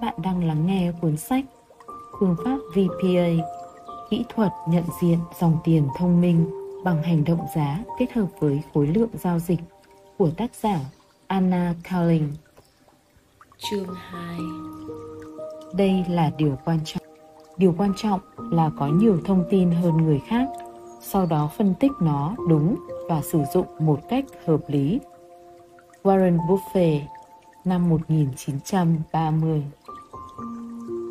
bạn đang lắng nghe cuốn sách Phương pháp VPA Kỹ thuật nhận diện dòng tiền thông minh bằng hành động giá kết hợp với khối lượng giao dịch của tác giả Anna Carling. Chương 2 Đây là điều quan trọng. Điều quan trọng là có nhiều thông tin hơn người khác, sau đó phân tích nó đúng và sử dụng một cách hợp lý. Warren Buffett năm 1930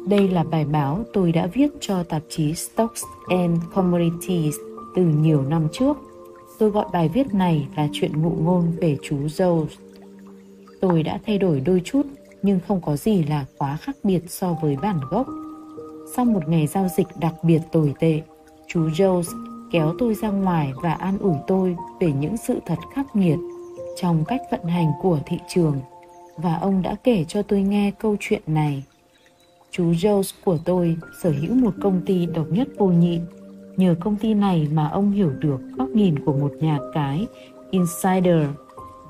đây là bài báo tôi đã viết cho tạp chí Stocks and Commodities từ nhiều năm trước. Tôi gọi bài viết này là chuyện ngụ ngôn về chú Joe. Tôi đã thay đổi đôi chút nhưng không có gì là quá khác biệt so với bản gốc. Sau một ngày giao dịch đặc biệt tồi tệ, chú Jones kéo tôi ra ngoài và an ủi tôi về những sự thật khắc nghiệt trong cách vận hành của thị trường và ông đã kể cho tôi nghe câu chuyện này. Chú Jones của tôi sở hữu một công ty độc nhất vô nhị. Nhờ công ty này mà ông hiểu được góc nhìn của một nhà cái insider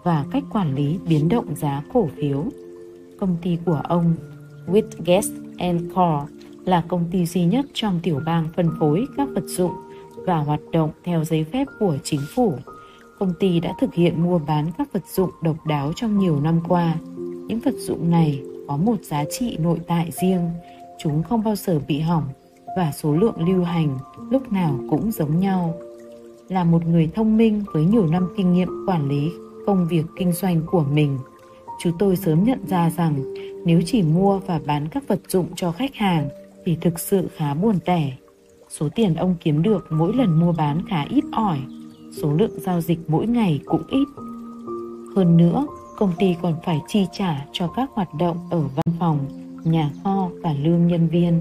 và cách quản lý biến động giá cổ phiếu. Công ty của ông, Whitgest Co, là công ty duy nhất trong tiểu bang phân phối các vật dụng và hoạt động theo giấy phép của chính phủ. Công ty đã thực hiện mua bán các vật dụng độc đáo trong nhiều năm qua. Những vật dụng này có một giá trị nội tại riêng, chúng không bao giờ bị hỏng và số lượng lưu hành lúc nào cũng giống nhau. Là một người thông minh với nhiều năm kinh nghiệm quản lý công việc kinh doanh của mình, chúng tôi sớm nhận ra rằng nếu chỉ mua và bán các vật dụng cho khách hàng thì thực sự khá buồn tẻ. Số tiền ông kiếm được mỗi lần mua bán khá ít ỏi, số lượng giao dịch mỗi ngày cũng ít. Hơn nữa, công ty còn phải chi trả cho các hoạt động ở văn phòng, nhà kho và lương nhân viên.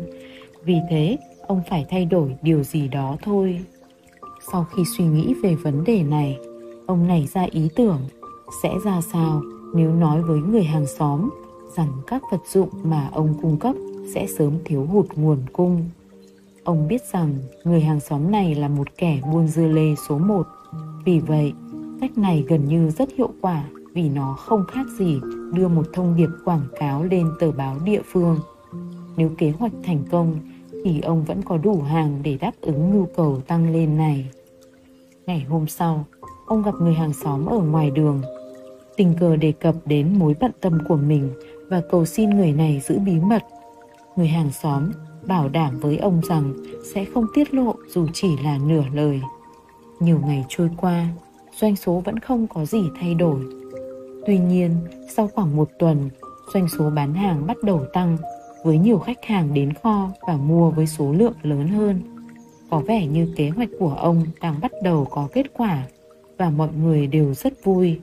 Vì thế, ông phải thay đổi điều gì đó thôi. Sau khi suy nghĩ về vấn đề này, ông nảy ra ý tưởng sẽ ra sao nếu nói với người hàng xóm rằng các vật dụng mà ông cung cấp sẽ sớm thiếu hụt nguồn cung. Ông biết rằng người hàng xóm này là một kẻ buôn dưa lê số 1. Vì vậy, cách này gần như rất hiệu quả vì nó không khác gì đưa một thông điệp quảng cáo lên tờ báo địa phương. Nếu kế hoạch thành công thì ông vẫn có đủ hàng để đáp ứng nhu cầu tăng lên này. Ngày hôm sau, ông gặp người hàng xóm ở ngoài đường. Tình cờ đề cập đến mối bận tâm của mình và cầu xin người này giữ bí mật. Người hàng xóm bảo đảm với ông rằng sẽ không tiết lộ dù chỉ là nửa lời. Nhiều ngày trôi qua, doanh số vẫn không có gì thay đổi. Tuy nhiên, sau khoảng một tuần, doanh số bán hàng bắt đầu tăng với nhiều khách hàng đến kho và mua với số lượng lớn hơn. Có vẻ như kế hoạch của ông đang bắt đầu có kết quả và mọi người đều rất vui.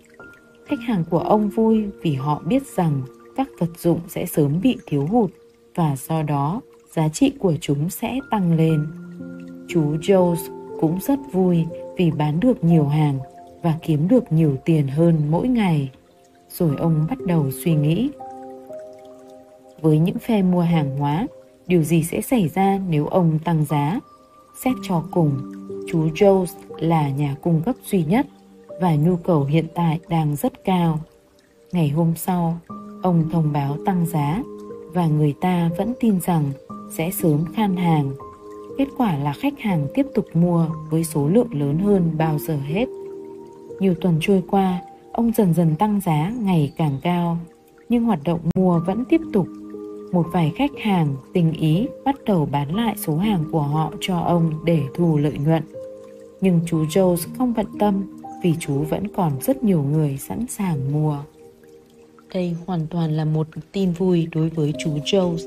Khách hàng của ông vui vì họ biết rằng các vật dụng sẽ sớm bị thiếu hụt và do đó giá trị của chúng sẽ tăng lên. Chú Jones cũng rất vui vì bán được nhiều hàng và kiếm được nhiều tiền hơn mỗi ngày. Rồi ông bắt đầu suy nghĩ. Với những phe mua hàng hóa, điều gì sẽ xảy ra nếu ông tăng giá? Xét cho cùng, chú Jones là nhà cung cấp duy nhất và nhu cầu hiện tại đang rất cao. Ngày hôm sau, ông thông báo tăng giá và người ta vẫn tin rằng sẽ sớm khan hàng. Kết quả là khách hàng tiếp tục mua với số lượng lớn hơn bao giờ hết. Nhiều tuần trôi qua, ông dần dần tăng giá ngày càng cao, nhưng hoạt động mua vẫn tiếp tục. Một vài khách hàng tình ý bắt đầu bán lại số hàng của họ cho ông để thu lợi nhuận. Nhưng chú Jones không bận tâm vì chú vẫn còn rất nhiều người sẵn sàng mua. Đây hoàn toàn là một tin vui đối với chú Jones.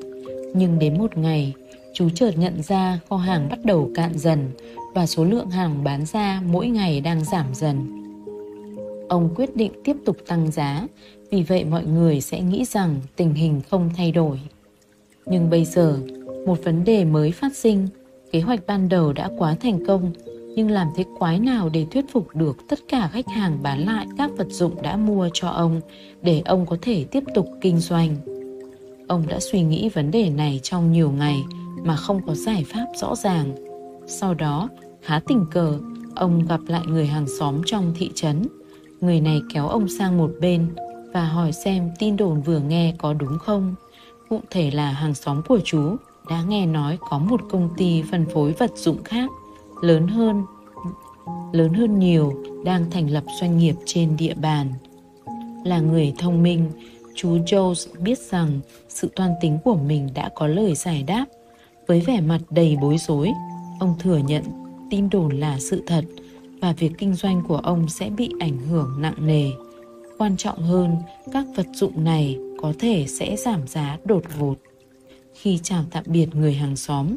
Nhưng đến một ngày, chú chợt nhận ra kho hàng bắt đầu cạn dần và số lượng hàng bán ra mỗi ngày đang giảm dần. Ông quyết định tiếp tục tăng giá, vì vậy mọi người sẽ nghĩ rằng tình hình không thay đổi. Nhưng bây giờ, một vấn đề mới phát sinh, kế hoạch ban đầu đã quá thành công nhưng làm thế quái nào để thuyết phục được tất cả khách hàng bán lại các vật dụng đã mua cho ông để ông có thể tiếp tục kinh doanh. Ông đã suy nghĩ vấn đề này trong nhiều ngày mà không có giải pháp rõ ràng. Sau đó, khá tình cờ, ông gặp lại người hàng xóm trong thị trấn. Người này kéo ông sang một bên và hỏi xem tin đồn vừa nghe có đúng không. Cụ thể là hàng xóm của chú đã nghe nói có một công ty phân phối vật dụng khác lớn hơn lớn hơn nhiều đang thành lập doanh nghiệp trên địa bàn. Là người thông minh, chú Jones biết rằng sự toan tính của mình đã có lời giải đáp. Với vẻ mặt đầy bối rối, ông thừa nhận tin đồn là sự thật và việc kinh doanh của ông sẽ bị ảnh hưởng nặng nề. Quan trọng hơn, các vật dụng này có thể sẽ giảm giá đột ngột. Khi chào tạm biệt người hàng xóm,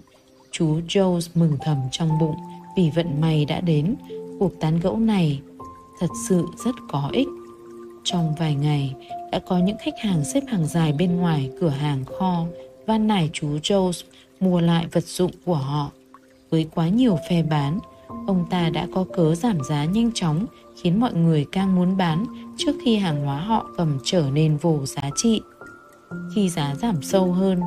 chú Jones mừng thầm trong bụng vì vận may đã đến. Cuộc tán gẫu này thật sự rất có ích. Trong vài ngày, đã có những khách hàng xếp hàng dài bên ngoài cửa hàng kho van nài chú Jones mua lại vật dụng của họ. Với quá nhiều phe bán, ông ta đã có cớ giảm giá nhanh chóng khiến mọi người càng muốn bán trước khi hàng hóa họ cầm trở nên vô giá trị. Khi giá giảm sâu hơn,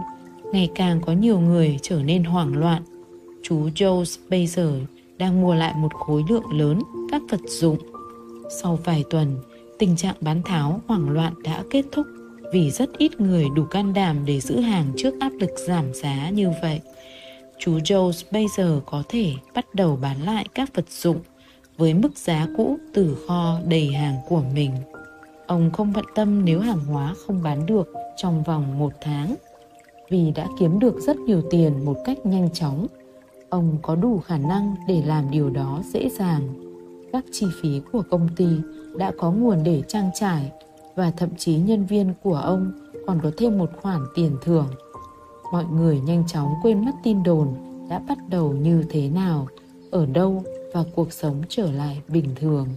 ngày càng có nhiều người trở nên hoảng loạn. Chú Jones bây giờ đang mua lại một khối lượng lớn các vật dụng. Sau vài tuần, tình trạng bán tháo hoảng loạn đã kết thúc vì rất ít người đủ can đảm để giữ hàng trước áp lực giảm giá như vậy. Chú Jones bây giờ có thể bắt đầu bán lại các vật dụng với mức giá cũ từ kho đầy hàng của mình. Ông không bận tâm nếu hàng hóa không bán được trong vòng một tháng vì đã kiếm được rất nhiều tiền một cách nhanh chóng. Ông có đủ khả năng để làm điều đó dễ dàng. Các chi phí của công ty đã có nguồn để trang trải và thậm chí nhân viên của ông còn có thêm một khoản tiền thưởng. Mọi người nhanh chóng quên mất tin đồn đã bắt đầu như thế nào, ở đâu và cuộc sống trở lại bình thường.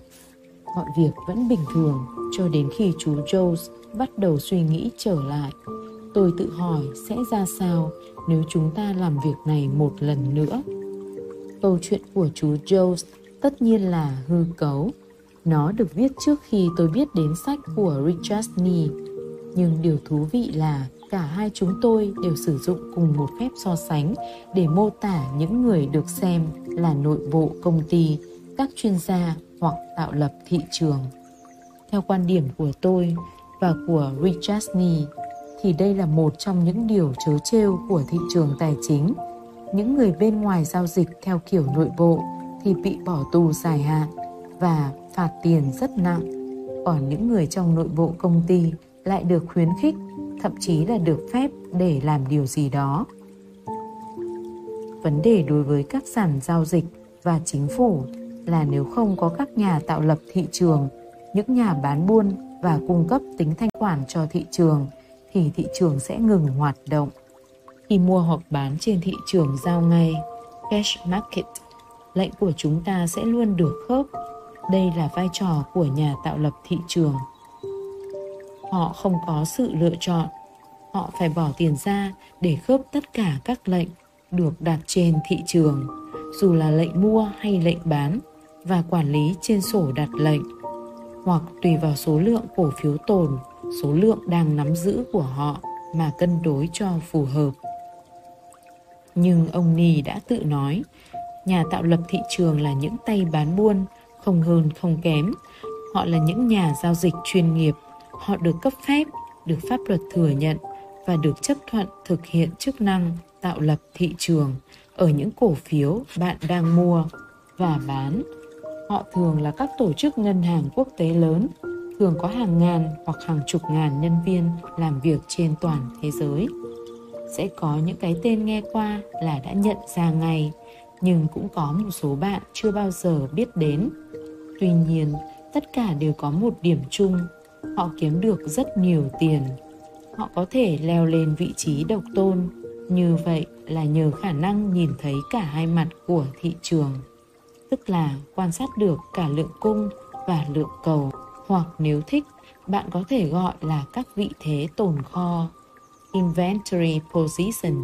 Mọi việc vẫn bình thường cho đến khi chú Jones bắt đầu suy nghĩ trở lại. Tôi tự hỏi sẽ ra sao nếu chúng ta làm việc này một lần nữa. Câu chuyện của chú Jones tất nhiên là hư cấu. Nó được viết trước khi tôi biết đến sách của Richard Nee. Nhưng điều thú vị là cả hai chúng tôi đều sử dụng cùng một phép so sánh để mô tả những người được xem là nội bộ công ty, các chuyên gia hoặc tạo lập thị trường. Theo quan điểm của tôi và của Richard Nee, thì đây là một trong những điều trớ trêu của thị trường tài chính. Những người bên ngoài giao dịch theo kiểu nội bộ thì bị bỏ tù dài hạn và phạt tiền rất nặng. Còn những người trong nội bộ công ty lại được khuyến khích, thậm chí là được phép để làm điều gì đó. Vấn đề đối với các sàn giao dịch và chính phủ là nếu không có các nhà tạo lập thị trường, những nhà bán buôn và cung cấp tính thanh khoản cho thị trường thì thị trường sẽ ngừng hoạt động. Khi mua hoặc bán trên thị trường giao ngay, cash market, lệnh của chúng ta sẽ luôn được khớp. Đây là vai trò của nhà tạo lập thị trường. Họ không có sự lựa chọn. Họ phải bỏ tiền ra để khớp tất cả các lệnh được đặt trên thị trường, dù là lệnh mua hay lệnh bán và quản lý trên sổ đặt lệnh hoặc tùy vào số lượng cổ phiếu tồn số lượng đang nắm giữ của họ mà cân đối cho phù hợp. Nhưng ông Ni đã tự nói, nhà tạo lập thị trường là những tay bán buôn, không hơn không kém. Họ là những nhà giao dịch chuyên nghiệp, họ được cấp phép, được pháp luật thừa nhận và được chấp thuận thực hiện chức năng tạo lập thị trường ở những cổ phiếu bạn đang mua và bán. Họ thường là các tổ chức ngân hàng quốc tế lớn thường có hàng ngàn hoặc hàng chục ngàn nhân viên làm việc trên toàn thế giới. Sẽ có những cái tên nghe qua là đã nhận ra ngay, nhưng cũng có một số bạn chưa bao giờ biết đến. Tuy nhiên, tất cả đều có một điểm chung, họ kiếm được rất nhiều tiền. Họ có thể leo lên vị trí độc tôn, như vậy là nhờ khả năng nhìn thấy cả hai mặt của thị trường, tức là quan sát được cả lượng cung và lượng cầu. Hoặc nếu thích, bạn có thể gọi là các vị thế tồn kho, inventory position,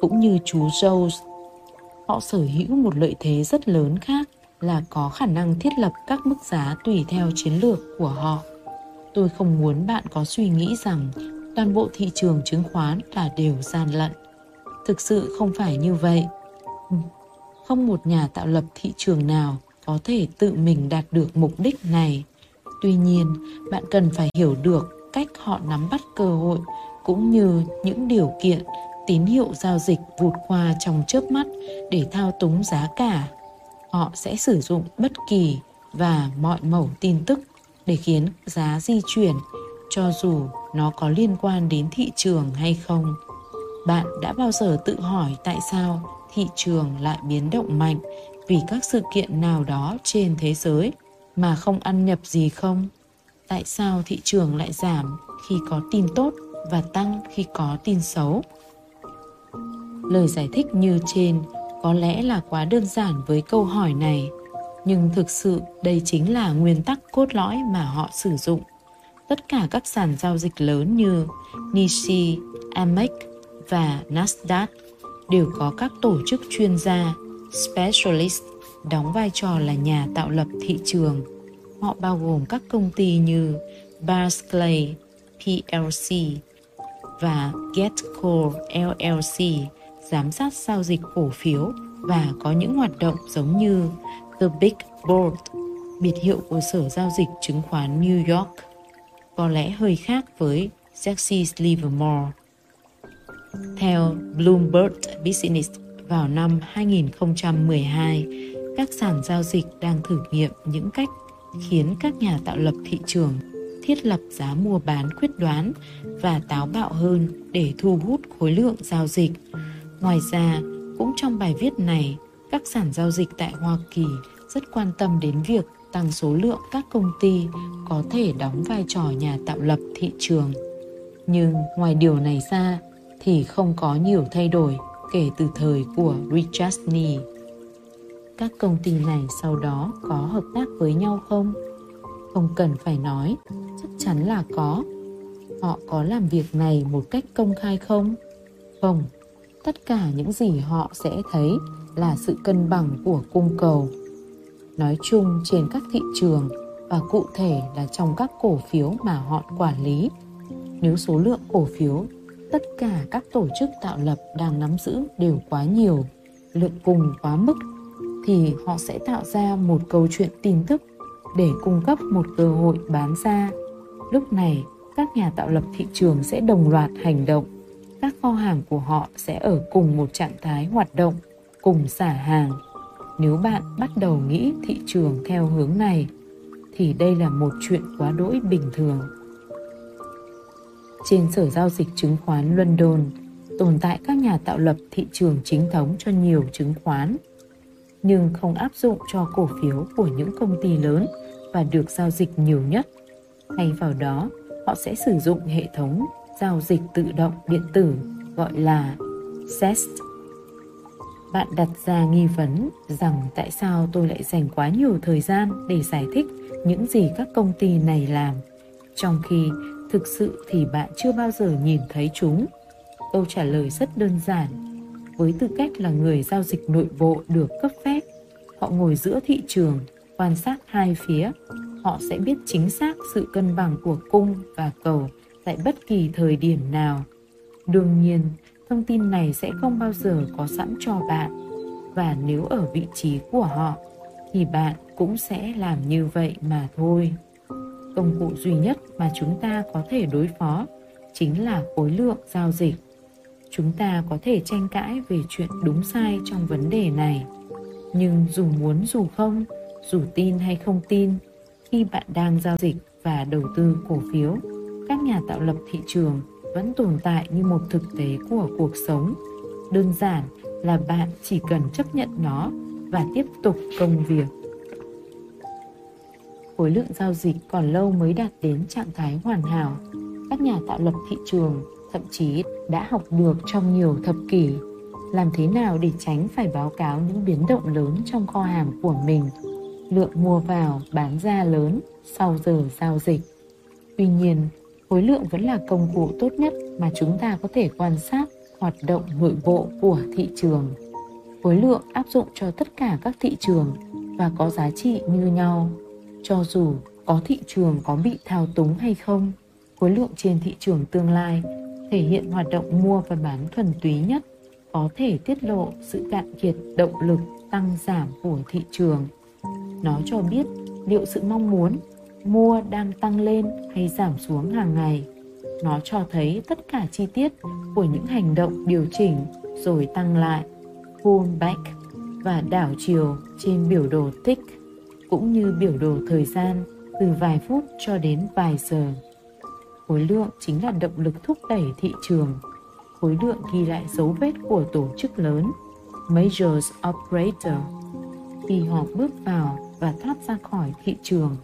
cũng như chú Jones. Họ sở hữu một lợi thế rất lớn khác là có khả năng thiết lập các mức giá tùy theo chiến lược của họ. Tôi không muốn bạn có suy nghĩ rằng toàn bộ thị trường chứng khoán là đều gian lận. Thực sự không phải như vậy. Ừ, không một nhà tạo lập thị trường nào có thể tự mình đạt được mục đích này Tuy nhiên, bạn cần phải hiểu được cách họ nắm bắt cơ hội cũng như những điều kiện tín hiệu giao dịch vụt qua trong chớp mắt để thao túng giá cả. Họ sẽ sử dụng bất kỳ và mọi mẫu tin tức để khiến giá di chuyển cho dù nó có liên quan đến thị trường hay không. Bạn đã bao giờ tự hỏi tại sao thị trường lại biến động mạnh vì các sự kiện nào đó trên thế giới mà không ăn nhập gì không? Tại sao thị trường lại giảm khi có tin tốt và tăng khi có tin xấu? Lời giải thích như trên có lẽ là quá đơn giản với câu hỏi này, nhưng thực sự đây chính là nguyên tắc cốt lõi mà họ sử dụng. Tất cả các sàn giao dịch lớn như Nikkei, Amex và Nasdaq đều có các tổ chức chuyên gia, specialist đóng vai trò là nhà tạo lập thị trường. Họ bao gồm các công ty như Barclays PLC và Getco LLC giám sát giao dịch cổ phiếu và có những hoạt động giống như The Big Board, biệt hiệu của Sở Giao dịch Chứng khoán New York, có lẽ hơi khác với Jesse Livermore. Theo Bloomberg Business vào năm 2012, các sàn giao dịch đang thử nghiệm những cách khiến các nhà tạo lập thị trường thiết lập giá mua bán quyết đoán và táo bạo hơn để thu hút khối lượng giao dịch. Ngoài ra, cũng trong bài viết này, các sàn giao dịch tại Hoa Kỳ rất quan tâm đến việc tăng số lượng các công ty có thể đóng vai trò nhà tạo lập thị trường. Nhưng ngoài điều này ra thì không có nhiều thay đổi kể từ thời của Richard Nee. Các công ty này sau đó có hợp tác với nhau không? Không cần phải nói, chắc chắn là có. Họ có làm việc này một cách công khai không? Không, tất cả những gì họ sẽ thấy là sự cân bằng của cung cầu. Nói chung trên các thị trường và cụ thể là trong các cổ phiếu mà họ quản lý. Nếu số lượng cổ phiếu tất cả các tổ chức tạo lập đang nắm giữ đều quá nhiều, lượng cung quá mức thì họ sẽ tạo ra một câu chuyện tin tức để cung cấp một cơ hội bán ra. Lúc này, các nhà tạo lập thị trường sẽ đồng loạt hành động. Các kho hàng của họ sẽ ở cùng một trạng thái hoạt động, cùng xả hàng. Nếu bạn bắt đầu nghĩ thị trường theo hướng này, thì đây là một chuyện quá đỗi bình thường. Trên sở giao dịch chứng khoán London, tồn tại các nhà tạo lập thị trường chính thống cho nhiều chứng khoán, nhưng không áp dụng cho cổ phiếu của những công ty lớn và được giao dịch nhiều nhất. Thay vào đó, họ sẽ sử dụng hệ thống giao dịch tự động điện tử gọi là CEST. Bạn đặt ra nghi vấn rằng tại sao tôi lại dành quá nhiều thời gian để giải thích những gì các công ty này làm, trong khi thực sự thì bạn chưa bao giờ nhìn thấy chúng. Câu trả lời rất đơn giản. Với tư cách là người giao dịch nội bộ được cấp phép, họ ngồi giữa thị trường quan sát hai phía, họ sẽ biết chính xác sự cân bằng của cung và cầu tại bất kỳ thời điểm nào. Đương nhiên, thông tin này sẽ không bao giờ có sẵn cho bạn và nếu ở vị trí của họ thì bạn cũng sẽ làm như vậy mà thôi. Công cụ duy nhất mà chúng ta có thể đối phó chính là khối lượng giao dịch. Chúng ta có thể tranh cãi về chuyện đúng sai trong vấn đề này, nhưng dù muốn dù không, dù tin hay không tin khi bạn đang giao dịch và đầu tư cổ phiếu các nhà tạo lập thị trường vẫn tồn tại như một thực tế của cuộc sống. Đơn giản là bạn chỉ cần chấp nhận nó và tiếp tục công việc. Khối lượng giao dịch còn lâu mới đạt đến trạng thái hoàn hảo. Các nhà tạo lập thị trường thậm chí đã học được trong nhiều thập kỷ. Làm thế nào để tránh phải báo cáo những biến động lớn trong kho hàng của mình? Lượng mua vào bán ra lớn sau giờ giao dịch. Tuy nhiên, khối lượng vẫn là công cụ tốt nhất mà chúng ta có thể quan sát hoạt động nội bộ của thị trường. Khối lượng áp dụng cho tất cả các thị trường và có giá trị như nhau. Cho dù có thị trường có bị thao túng hay không, khối lượng trên thị trường tương lai thể hiện hoạt động mua và bán thuần túy nhất có thể tiết lộ sự cạn kiệt động lực tăng giảm của thị trường nó cho biết liệu sự mong muốn mua đang tăng lên hay giảm xuống hàng ngày. nó cho thấy tất cả chi tiết của những hành động điều chỉnh rồi tăng lại, pull back và đảo chiều trên biểu đồ tick cũng như biểu đồ thời gian từ vài phút cho đến vài giờ. Khối lượng chính là động lực thúc đẩy thị trường. Khối lượng ghi lại dấu vết của tổ chức lớn, Majors Operator, khi họ bước vào và thoát ra khỏi thị trường.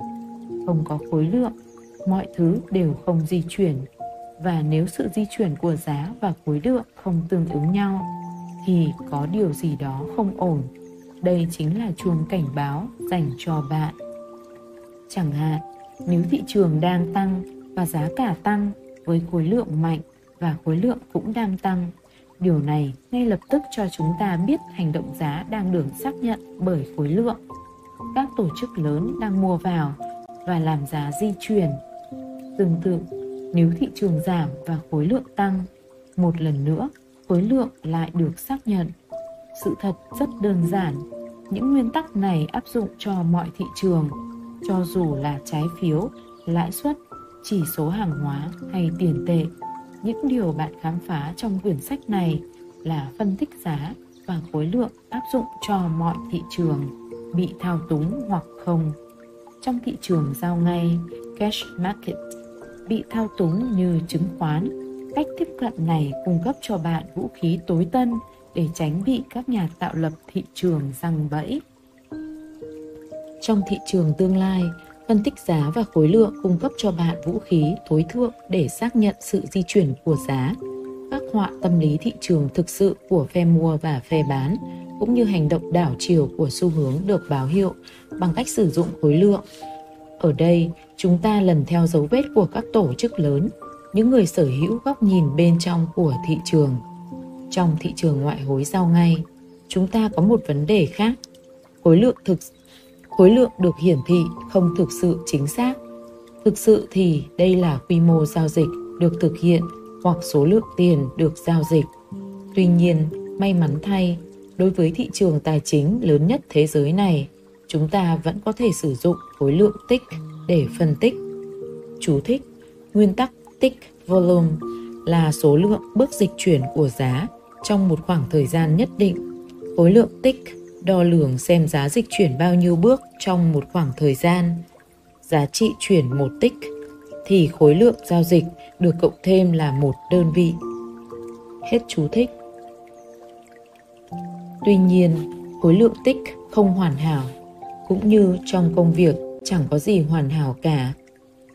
Không có khối lượng, mọi thứ đều không di chuyển. Và nếu sự di chuyển của giá và khối lượng không tương ứng nhau thì có điều gì đó không ổn. Đây chính là chuông cảnh báo dành cho bạn. Chẳng hạn nếu thị trường đang tăng và giá cả tăng với khối lượng mạnh và khối lượng cũng đang tăng điều này ngay lập tức cho chúng ta biết hành động giá đang được xác nhận bởi khối lượng. Các tổ chức lớn đang mua vào và làm giá di chuyển. Tương tự, nếu thị trường giảm và khối lượng tăng, một lần nữa, khối lượng lại được xác nhận. Sự thật rất đơn giản, những nguyên tắc này áp dụng cho mọi thị trường, cho dù là trái phiếu, lãi suất, chỉ số hàng hóa hay tiền tệ. Những điều bạn khám phá trong quyển sách này là phân tích giá và khối lượng áp dụng cho mọi thị trường, bị thao túng hoặc không trong thị trường giao ngay, cash market, bị thao túng như chứng khoán. Cách tiếp cận này cung cấp cho bạn vũ khí tối tân để tránh bị các nhà tạo lập thị trường răng bẫy. Trong thị trường tương lai, phân tích giá và khối lượng cung cấp cho bạn vũ khí tối thượng để xác nhận sự di chuyển của giá. Các họa tâm lý thị trường thực sự của phe mua và phe bán cũng như hành động đảo chiều của xu hướng được báo hiệu bằng cách sử dụng khối lượng. Ở đây, chúng ta lần theo dấu vết của các tổ chức lớn, những người sở hữu góc nhìn bên trong của thị trường. Trong thị trường ngoại hối giao ngay, chúng ta có một vấn đề khác. Khối lượng thực, khối lượng được hiển thị không thực sự chính xác. Thực sự thì đây là quy mô giao dịch được thực hiện hoặc số lượng tiền được giao dịch. Tuy nhiên, may mắn thay đối với thị trường tài chính lớn nhất thế giới này chúng ta vẫn có thể sử dụng khối lượng tích để phân tích. Chú thích, nguyên tắc tích volume là số lượng bước dịch chuyển của giá trong một khoảng thời gian nhất định. Khối lượng tích đo lường xem giá dịch chuyển bao nhiêu bước trong một khoảng thời gian. Giá trị chuyển một tích thì khối lượng giao dịch được cộng thêm là một đơn vị. Hết chú thích. Tuy nhiên, khối lượng tích không hoàn hảo cũng như trong công việc chẳng có gì hoàn hảo cả.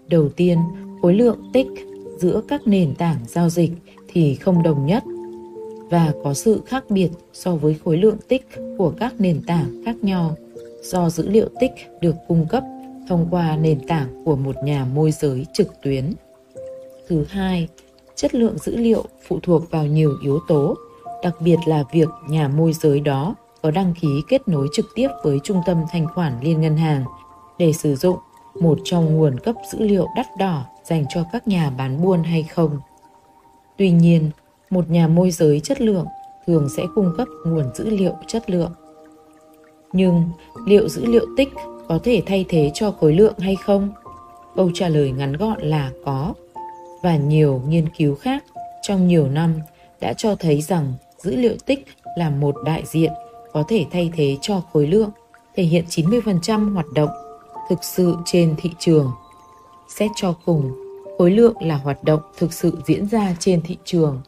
Đầu tiên, khối lượng tích giữa các nền tảng giao dịch thì không đồng nhất và có sự khác biệt so với khối lượng tích của các nền tảng khác nhau do dữ liệu tích được cung cấp thông qua nền tảng của một nhà môi giới trực tuyến. Thứ hai, chất lượng dữ liệu phụ thuộc vào nhiều yếu tố, đặc biệt là việc nhà môi giới đó có đăng ký kết nối trực tiếp với trung tâm thanh khoản liên ngân hàng để sử dụng một trong nguồn cấp dữ liệu đắt đỏ dành cho các nhà bán buôn hay không. Tuy nhiên, một nhà môi giới chất lượng thường sẽ cung cấp nguồn dữ liệu chất lượng. Nhưng liệu dữ liệu tích có thể thay thế cho khối lượng hay không? Câu trả lời ngắn gọn là có. Và nhiều nghiên cứu khác trong nhiều năm đã cho thấy rằng dữ liệu tích là một đại diện có thể thay thế cho khối lượng, thể hiện 90% hoạt động thực sự trên thị trường. Xét cho cùng, khối lượng là hoạt động thực sự diễn ra trên thị trường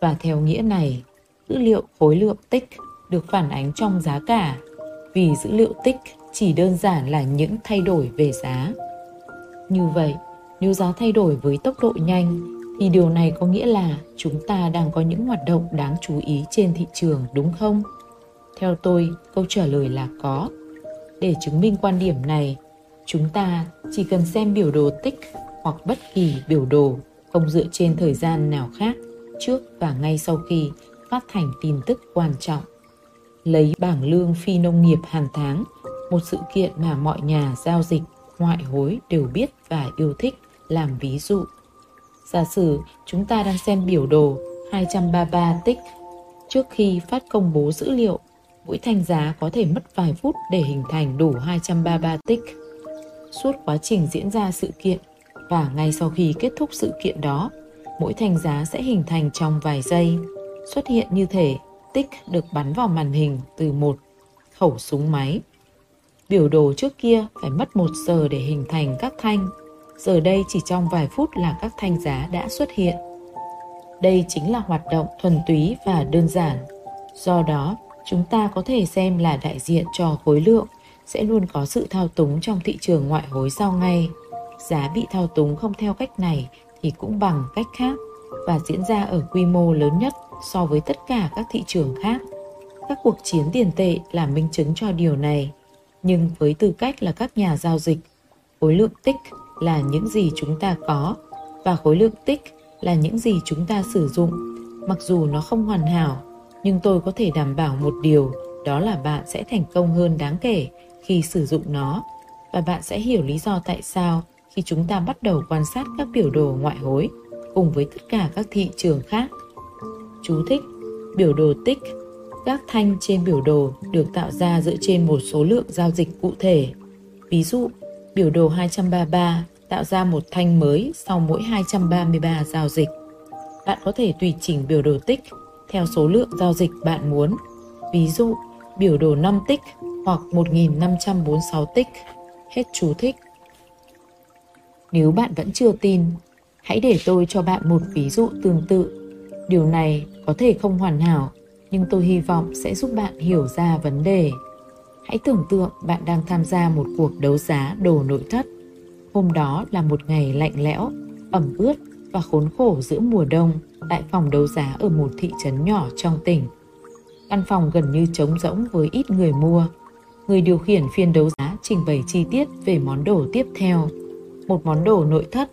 và theo nghĩa này, dữ liệu khối lượng tích được phản ánh trong giá cả vì dữ liệu tích chỉ đơn giản là những thay đổi về giá. Như vậy, nếu giá thay đổi với tốc độ nhanh thì điều này có nghĩa là chúng ta đang có những hoạt động đáng chú ý trên thị trường đúng không? Theo tôi, câu trả lời là có. Để chứng minh quan điểm này, chúng ta chỉ cần xem biểu đồ tích hoặc bất kỳ biểu đồ không dựa trên thời gian nào khác trước và ngay sau khi phát thành tin tức quan trọng. Lấy bảng lương phi nông nghiệp hàng tháng, một sự kiện mà mọi nhà giao dịch ngoại hối đều biết và yêu thích làm ví dụ. Giả sử chúng ta đang xem biểu đồ 233 tích trước khi phát công bố dữ liệu Mỗi thanh giá có thể mất vài phút để hình thành đủ 233 tích. Suốt quá trình diễn ra sự kiện và ngay sau khi kết thúc sự kiện đó, mỗi thanh giá sẽ hình thành trong vài giây, xuất hiện như thể tích được bắn vào màn hình từ một khẩu súng máy. Biểu đồ trước kia phải mất một giờ để hình thành các thanh, giờ đây chỉ trong vài phút là các thanh giá đã xuất hiện. Đây chính là hoạt động thuần túy và đơn giản. Do đó, chúng ta có thể xem là đại diện cho khối lượng sẽ luôn có sự thao túng trong thị trường ngoại hối sau ngay. Giá bị thao túng không theo cách này thì cũng bằng cách khác và diễn ra ở quy mô lớn nhất so với tất cả các thị trường khác. Các cuộc chiến tiền tệ là minh chứng cho điều này. Nhưng với tư cách là các nhà giao dịch, khối lượng tích là những gì chúng ta có và khối lượng tích là những gì chúng ta sử dụng. Mặc dù nó không hoàn hảo, nhưng tôi có thể đảm bảo một điều, đó là bạn sẽ thành công hơn đáng kể khi sử dụng nó và bạn sẽ hiểu lý do tại sao khi chúng ta bắt đầu quan sát các biểu đồ ngoại hối cùng với tất cả các thị trường khác. Chú thích Biểu đồ tích Các thanh trên biểu đồ được tạo ra dựa trên một số lượng giao dịch cụ thể. Ví dụ, biểu đồ 233 tạo ra một thanh mới sau mỗi 233 giao dịch. Bạn có thể tùy chỉnh biểu đồ tích theo số lượng giao dịch bạn muốn. Ví dụ, biểu đồ 5 tích hoặc 1546 tích. Hết chú thích. Nếu bạn vẫn chưa tin, hãy để tôi cho bạn một ví dụ tương tự. Điều này có thể không hoàn hảo, nhưng tôi hy vọng sẽ giúp bạn hiểu ra vấn đề. Hãy tưởng tượng bạn đang tham gia một cuộc đấu giá đồ nội thất. Hôm đó là một ngày lạnh lẽo, ẩm ướt và khốn khổ giữa mùa đông tại phòng đấu giá ở một thị trấn nhỏ trong tỉnh. Căn phòng gần như trống rỗng với ít người mua. Người điều khiển phiên đấu giá trình bày chi tiết về món đồ tiếp theo, một món đồ nội thất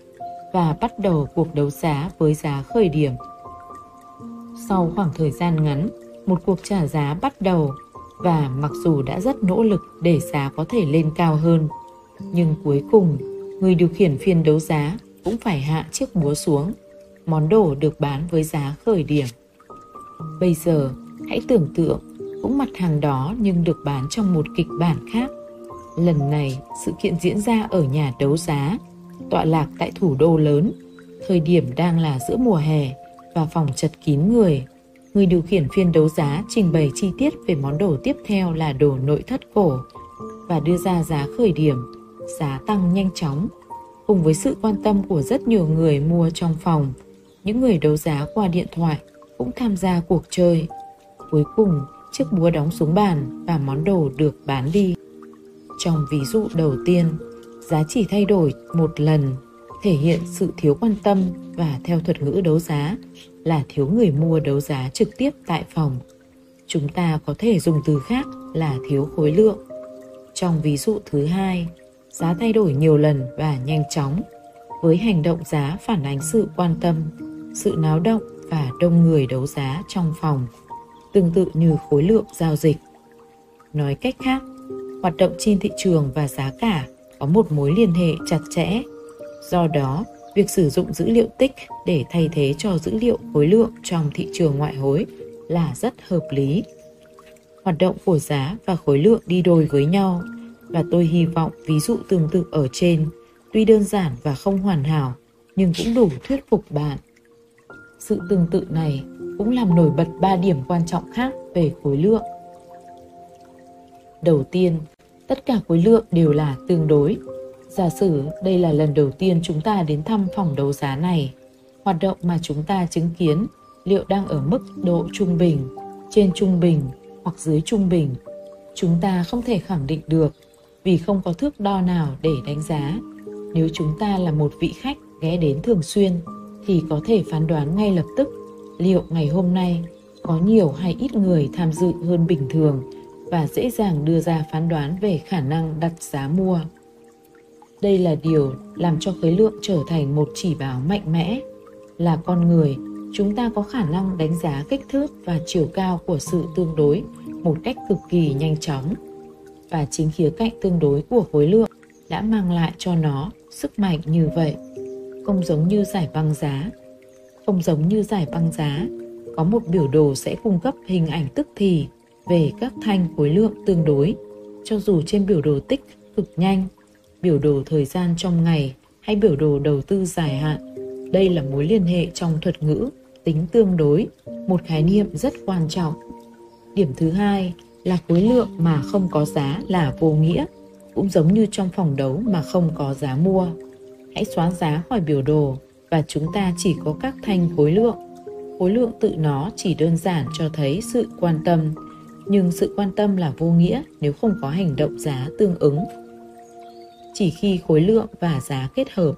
và bắt đầu cuộc đấu giá với giá khởi điểm. Sau khoảng thời gian ngắn, một cuộc trả giá bắt đầu và mặc dù đã rất nỗ lực để giá có thể lên cao hơn, nhưng cuối cùng người điều khiển phiên đấu giá cũng phải hạ chiếc búa xuống. Món đồ được bán với giá khởi điểm. Bây giờ, hãy tưởng tượng cũng mặt hàng đó nhưng được bán trong một kịch bản khác. Lần này, sự kiện diễn ra ở nhà đấu giá, tọa lạc tại thủ đô lớn, thời điểm đang là giữa mùa hè và phòng chật kín người. Người điều khiển phiên đấu giá trình bày chi tiết về món đồ tiếp theo là đồ nội thất cổ và đưa ra giá khởi điểm, giá tăng nhanh chóng. Cùng với sự quan tâm của rất nhiều người mua trong phòng, những người đấu giá qua điện thoại cũng tham gia cuộc chơi. Cuối cùng, chiếc búa đóng xuống bàn và món đồ được bán đi. Trong ví dụ đầu tiên, giá chỉ thay đổi một lần, thể hiện sự thiếu quan tâm và theo thuật ngữ đấu giá là thiếu người mua đấu giá trực tiếp tại phòng. Chúng ta có thể dùng từ khác là thiếu khối lượng. Trong ví dụ thứ hai, giá thay đổi nhiều lần và nhanh chóng, với hành động giá phản ánh sự quan tâm, sự náo động và đông người đấu giá trong phòng tương tự như khối lượng giao dịch. Nói cách khác, hoạt động trên thị trường và giá cả có một mối liên hệ chặt chẽ. Do đó, việc sử dụng dữ liệu tích để thay thế cho dữ liệu khối lượng trong thị trường ngoại hối là rất hợp lý. Hoạt động của giá và khối lượng đi đôi với nhau và tôi hy vọng ví dụ tương tự ở trên tuy đơn giản và không hoàn hảo nhưng cũng đủ thuyết phục bạn. Sự tương tự này cũng làm nổi bật ba điểm quan trọng khác về khối lượng. Đầu tiên, tất cả khối lượng đều là tương đối. Giả sử đây là lần đầu tiên chúng ta đến thăm phòng đấu giá này, hoạt động mà chúng ta chứng kiến liệu đang ở mức độ trung bình, trên trung bình hoặc dưới trung bình. Chúng ta không thể khẳng định được vì không có thước đo nào để đánh giá. Nếu chúng ta là một vị khách ghé đến thường xuyên thì có thể phán đoán ngay lập tức liệu ngày hôm nay có nhiều hay ít người tham dự hơn bình thường và dễ dàng đưa ra phán đoán về khả năng đặt giá mua. Đây là điều làm cho khối lượng trở thành một chỉ báo mạnh mẽ. Là con người, chúng ta có khả năng đánh giá kích thước và chiều cao của sự tương đối một cách cực kỳ nhanh chóng. Và chính khía cạnh tương đối của khối lượng đã mang lại cho nó sức mạnh như vậy. Không giống như giải băng giá không giống như giải băng giá, có một biểu đồ sẽ cung cấp hình ảnh tức thì về các thanh khối lượng tương đối, cho dù trên biểu đồ tích cực nhanh, biểu đồ thời gian trong ngày hay biểu đồ đầu tư dài hạn, Đây là mối liên hệ trong thuật ngữ, tính tương đối, một khái niệm rất quan trọng. Điểm thứ hai là khối lượng mà không có giá là vô nghĩa, cũng giống như trong phòng đấu mà không có giá mua. Hãy xóa giá khỏi biểu đồ và chúng ta chỉ có các thanh khối lượng. Khối lượng tự nó chỉ đơn giản cho thấy sự quan tâm, nhưng sự quan tâm là vô nghĩa nếu không có hành động giá tương ứng. Chỉ khi khối lượng và giá kết hợp,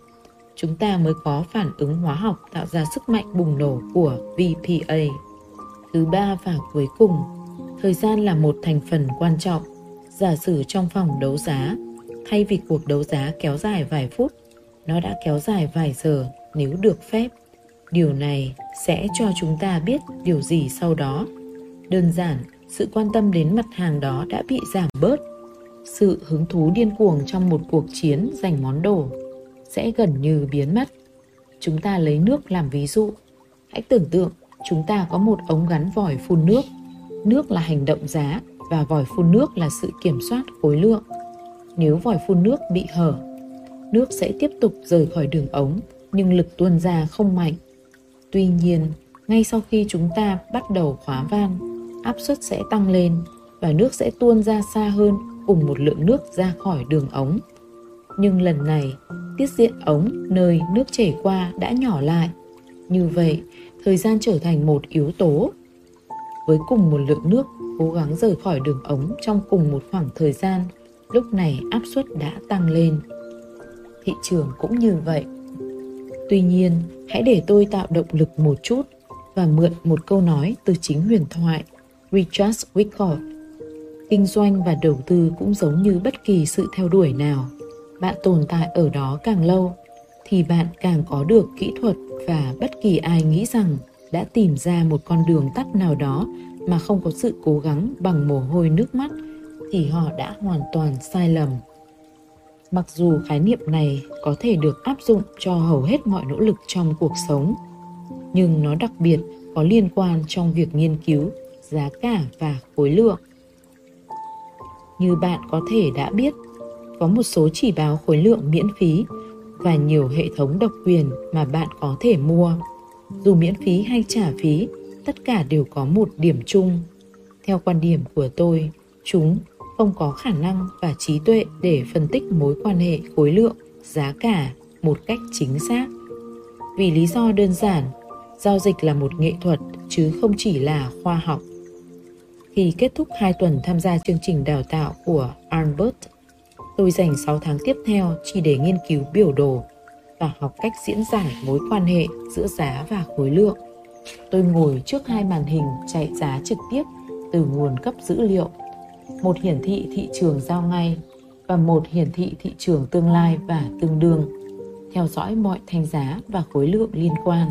chúng ta mới có phản ứng hóa học tạo ra sức mạnh bùng nổ của VPA. Thứ ba và cuối cùng, thời gian là một thành phần quan trọng. Giả sử trong phòng đấu giá, thay vì cuộc đấu giá kéo dài vài phút, nó đã kéo dài vài giờ nếu được phép. Điều này sẽ cho chúng ta biết điều gì sau đó. Đơn giản, sự quan tâm đến mặt hàng đó đã bị giảm bớt. Sự hứng thú điên cuồng trong một cuộc chiến giành món đồ sẽ gần như biến mất. Chúng ta lấy nước làm ví dụ. Hãy tưởng tượng chúng ta có một ống gắn vòi phun nước. Nước là hành động giá và vòi phun nước là sự kiểm soát khối lượng. Nếu vòi phun nước bị hở, nước sẽ tiếp tục rời khỏi đường ống nhưng lực tuôn ra không mạnh. Tuy nhiên, ngay sau khi chúng ta bắt đầu khóa van, áp suất sẽ tăng lên và nước sẽ tuôn ra xa hơn cùng một lượng nước ra khỏi đường ống. Nhưng lần này, tiết diện ống nơi nước chảy qua đã nhỏ lại. Như vậy, thời gian trở thành một yếu tố. Với cùng một lượng nước cố gắng rời khỏi đường ống trong cùng một khoảng thời gian, lúc này áp suất đã tăng lên. Thị trường cũng như vậy. Tuy nhiên, hãy để tôi tạo động lực một chút và mượn một câu nói từ chính huyền thoại Richard Wyckoff. Kinh doanh và đầu tư cũng giống như bất kỳ sự theo đuổi nào. Bạn tồn tại ở đó càng lâu, thì bạn càng có được kỹ thuật và bất kỳ ai nghĩ rằng đã tìm ra một con đường tắt nào đó mà không có sự cố gắng bằng mồ hôi nước mắt, thì họ đã hoàn toàn sai lầm mặc dù khái niệm này có thể được áp dụng cho hầu hết mọi nỗ lực trong cuộc sống, nhưng nó đặc biệt có liên quan trong việc nghiên cứu giá cả và khối lượng như bạn có thể đã biết, có một số chỉ báo khối lượng miễn phí và nhiều hệ thống độc quyền mà bạn có thể mua. Dù miễn phí hay trả phí, tất cả đều có một điểm chung. Theo quan điểm của tôi, chúng không có khả năng và trí tuệ để phân tích mối quan hệ khối lượng, giá cả một cách chính xác. Vì lý do đơn giản, giao dịch là một nghệ thuật, chứ không chỉ là khoa học khi kết thúc 2 tuần tham gia chương trình đào tạo của Albert, tôi dành 6 tháng tiếp theo chỉ để nghiên cứu biểu đồ và học cách diễn giải mối quan hệ giữa giá và khối lượng. Tôi ngồi trước hai màn hình chạy giá trực tiếp từ nguồn cấp dữ liệu một hiển thị thị trường giao ngay và một hiển thị thị trường tương lai và tương đương, theo dõi mọi thanh giá và khối lượng liên quan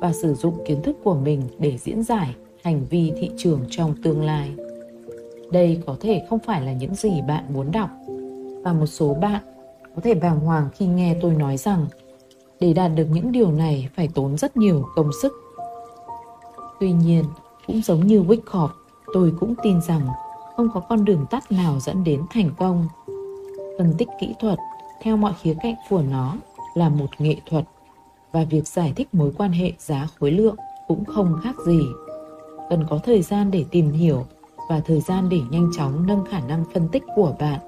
và sử dụng kiến thức của mình để diễn giải hành vi thị trường trong tương lai. Đây có thể không phải là những gì bạn muốn đọc và một số bạn có thể bàng hoàng khi nghe tôi nói rằng để đạt được những điều này phải tốn rất nhiều công sức. Tuy nhiên, cũng giống như Wyckoff, tôi cũng tin rằng không có con đường tắt nào dẫn đến thành công phân tích kỹ thuật theo mọi khía cạnh của nó là một nghệ thuật và việc giải thích mối quan hệ giá khối lượng cũng không khác gì cần có thời gian để tìm hiểu và thời gian để nhanh chóng nâng khả năng phân tích của bạn.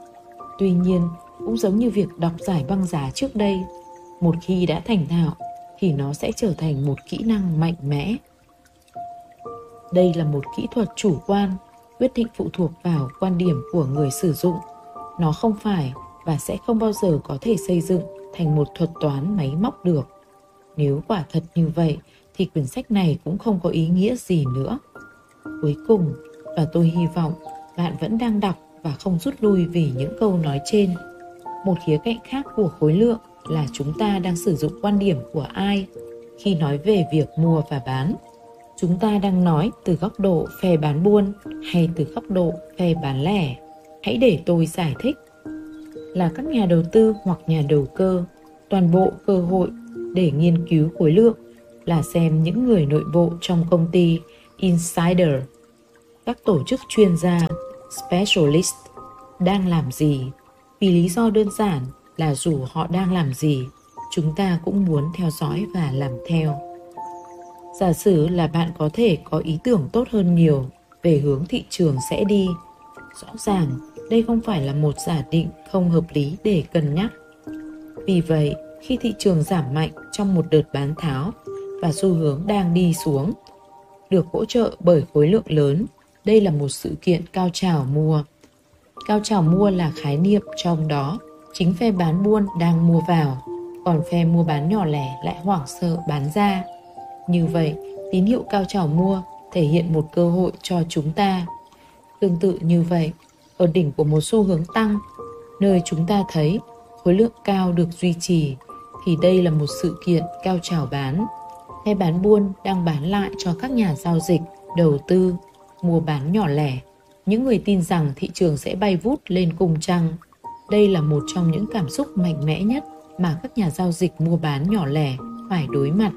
Tuy nhiên, cũng giống như việc đọc giải băng giá trước đây, một khi đã thành thạo thì nó sẽ trở thành một kỹ năng mạnh mẽ. Đây là một kỹ thuật chủ quan, quyết định phụ thuộc vào quan điểm của người sử dụng. Nó không phải và sẽ không bao giờ có thể xây dựng thành một thuật toán máy móc được. Nếu quả thật như vậy thì quyển sách này cũng không có ý nghĩa gì nữa. Cuối cùng, và tôi hy vọng bạn vẫn đang đọc và không rút lui vì những câu nói trên, một khía cạnh khác của khối lượng là chúng ta đang sử dụng quan điểm của ai khi nói về việc mua và bán. Chúng ta đang nói từ góc độ phe bán buôn hay từ góc độ phe bán lẻ. Hãy để tôi giải thích. Là các nhà đầu tư hoặc nhà đầu cơ, toàn bộ cơ hội để nghiên cứu khối lượng là xem những người nội bộ trong công ty insider các tổ chức chuyên gia specialist đang làm gì vì lý do đơn giản là dù họ đang làm gì chúng ta cũng muốn theo dõi và làm theo. Giả sử là bạn có thể có ý tưởng tốt hơn nhiều về hướng thị trường sẽ đi. Rõ ràng, đây không phải là một giả định không hợp lý để cân nhắc. Vì vậy, khi thị trường giảm mạnh trong một đợt bán tháo và xu hướng đang đi xuống, được hỗ trợ bởi khối lượng lớn, đây là một sự kiện cao trào mua. Cao trào mua là khái niệm trong đó chính phe bán buôn đang mua vào, còn phe mua bán nhỏ lẻ lại hoảng sợ bán ra. Như vậy, tín hiệu cao trào mua thể hiện một cơ hội cho chúng ta. Tương tự như vậy, ở đỉnh của một xu hướng tăng, nơi chúng ta thấy khối lượng cao được duy trì, thì đây là một sự kiện cao trào bán. Phe bán buôn đang bán lại cho các nhà giao dịch, đầu tư, mua bán nhỏ lẻ. Những người tin rằng thị trường sẽ bay vút lên cùng trăng. Đây là một trong những cảm xúc mạnh mẽ nhất mà các nhà giao dịch mua bán nhỏ lẻ phải đối mặt.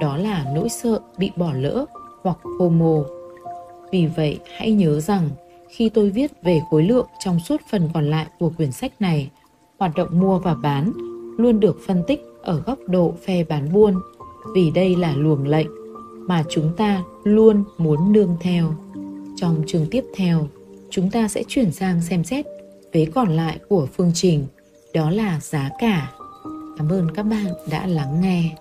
Đó là nỗi sợ bị bỏ lỡ hoặc FOMO. Vì vậy, hãy nhớ rằng khi tôi viết về khối lượng trong suốt phần còn lại của quyển sách này, hoạt động mua và bán luôn được phân tích ở góc độ phe bán buôn vì đây là luồng lệnh mà chúng ta luôn muốn nương theo. Trong chương tiếp theo, chúng ta sẽ chuyển sang xem xét vế còn lại của phương trình, đó là giá cả. Cảm ơn các bạn đã lắng nghe.